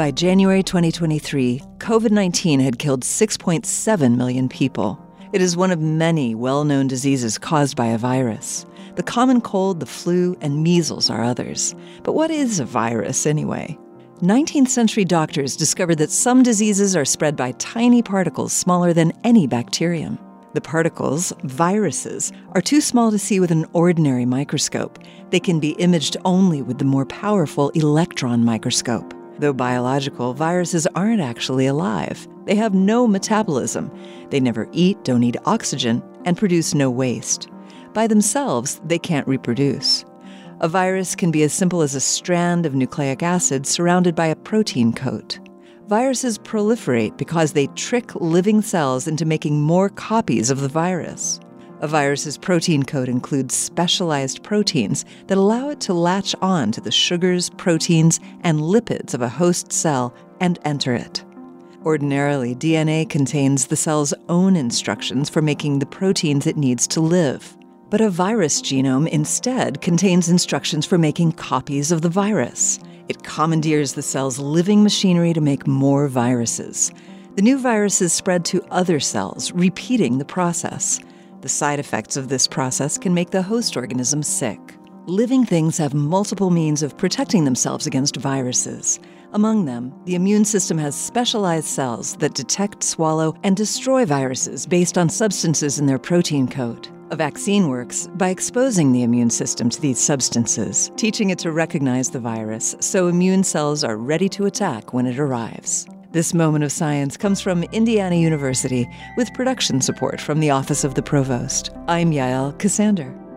By January 2023, COVID 19 had killed 6.7 million people. It is one of many well known diseases caused by a virus. The common cold, the flu, and measles are others. But what is a virus anyway? 19th century doctors discovered that some diseases are spread by tiny particles smaller than any bacterium. The particles, viruses, are too small to see with an ordinary microscope. They can be imaged only with the more powerful electron microscope. Though biological, viruses aren't actually alive. They have no metabolism. They never eat, don't need oxygen, and produce no waste. By themselves, they can't reproduce. A virus can be as simple as a strand of nucleic acid surrounded by a protein coat. Viruses proliferate because they trick living cells into making more copies of the virus. A virus's protein coat includes specialized proteins that allow it to latch on to the sugars, proteins, and lipids of a host cell and enter it. Ordinarily, DNA contains the cell's own instructions for making the proteins it needs to live. But a virus genome instead contains instructions for making copies of the virus. It commandeers the cell's living machinery to make more viruses. The new viruses spread to other cells, repeating the process. The side effects of this process can make the host organism sick. Living things have multiple means of protecting themselves against viruses. Among them, the immune system has specialized cells that detect, swallow, and destroy viruses based on substances in their protein coat. A vaccine works by exposing the immune system to these substances, teaching it to recognize the virus so immune cells are ready to attack when it arrives. This moment of science comes from Indiana University with production support from the Office of the Provost. I'm Yael Ksander.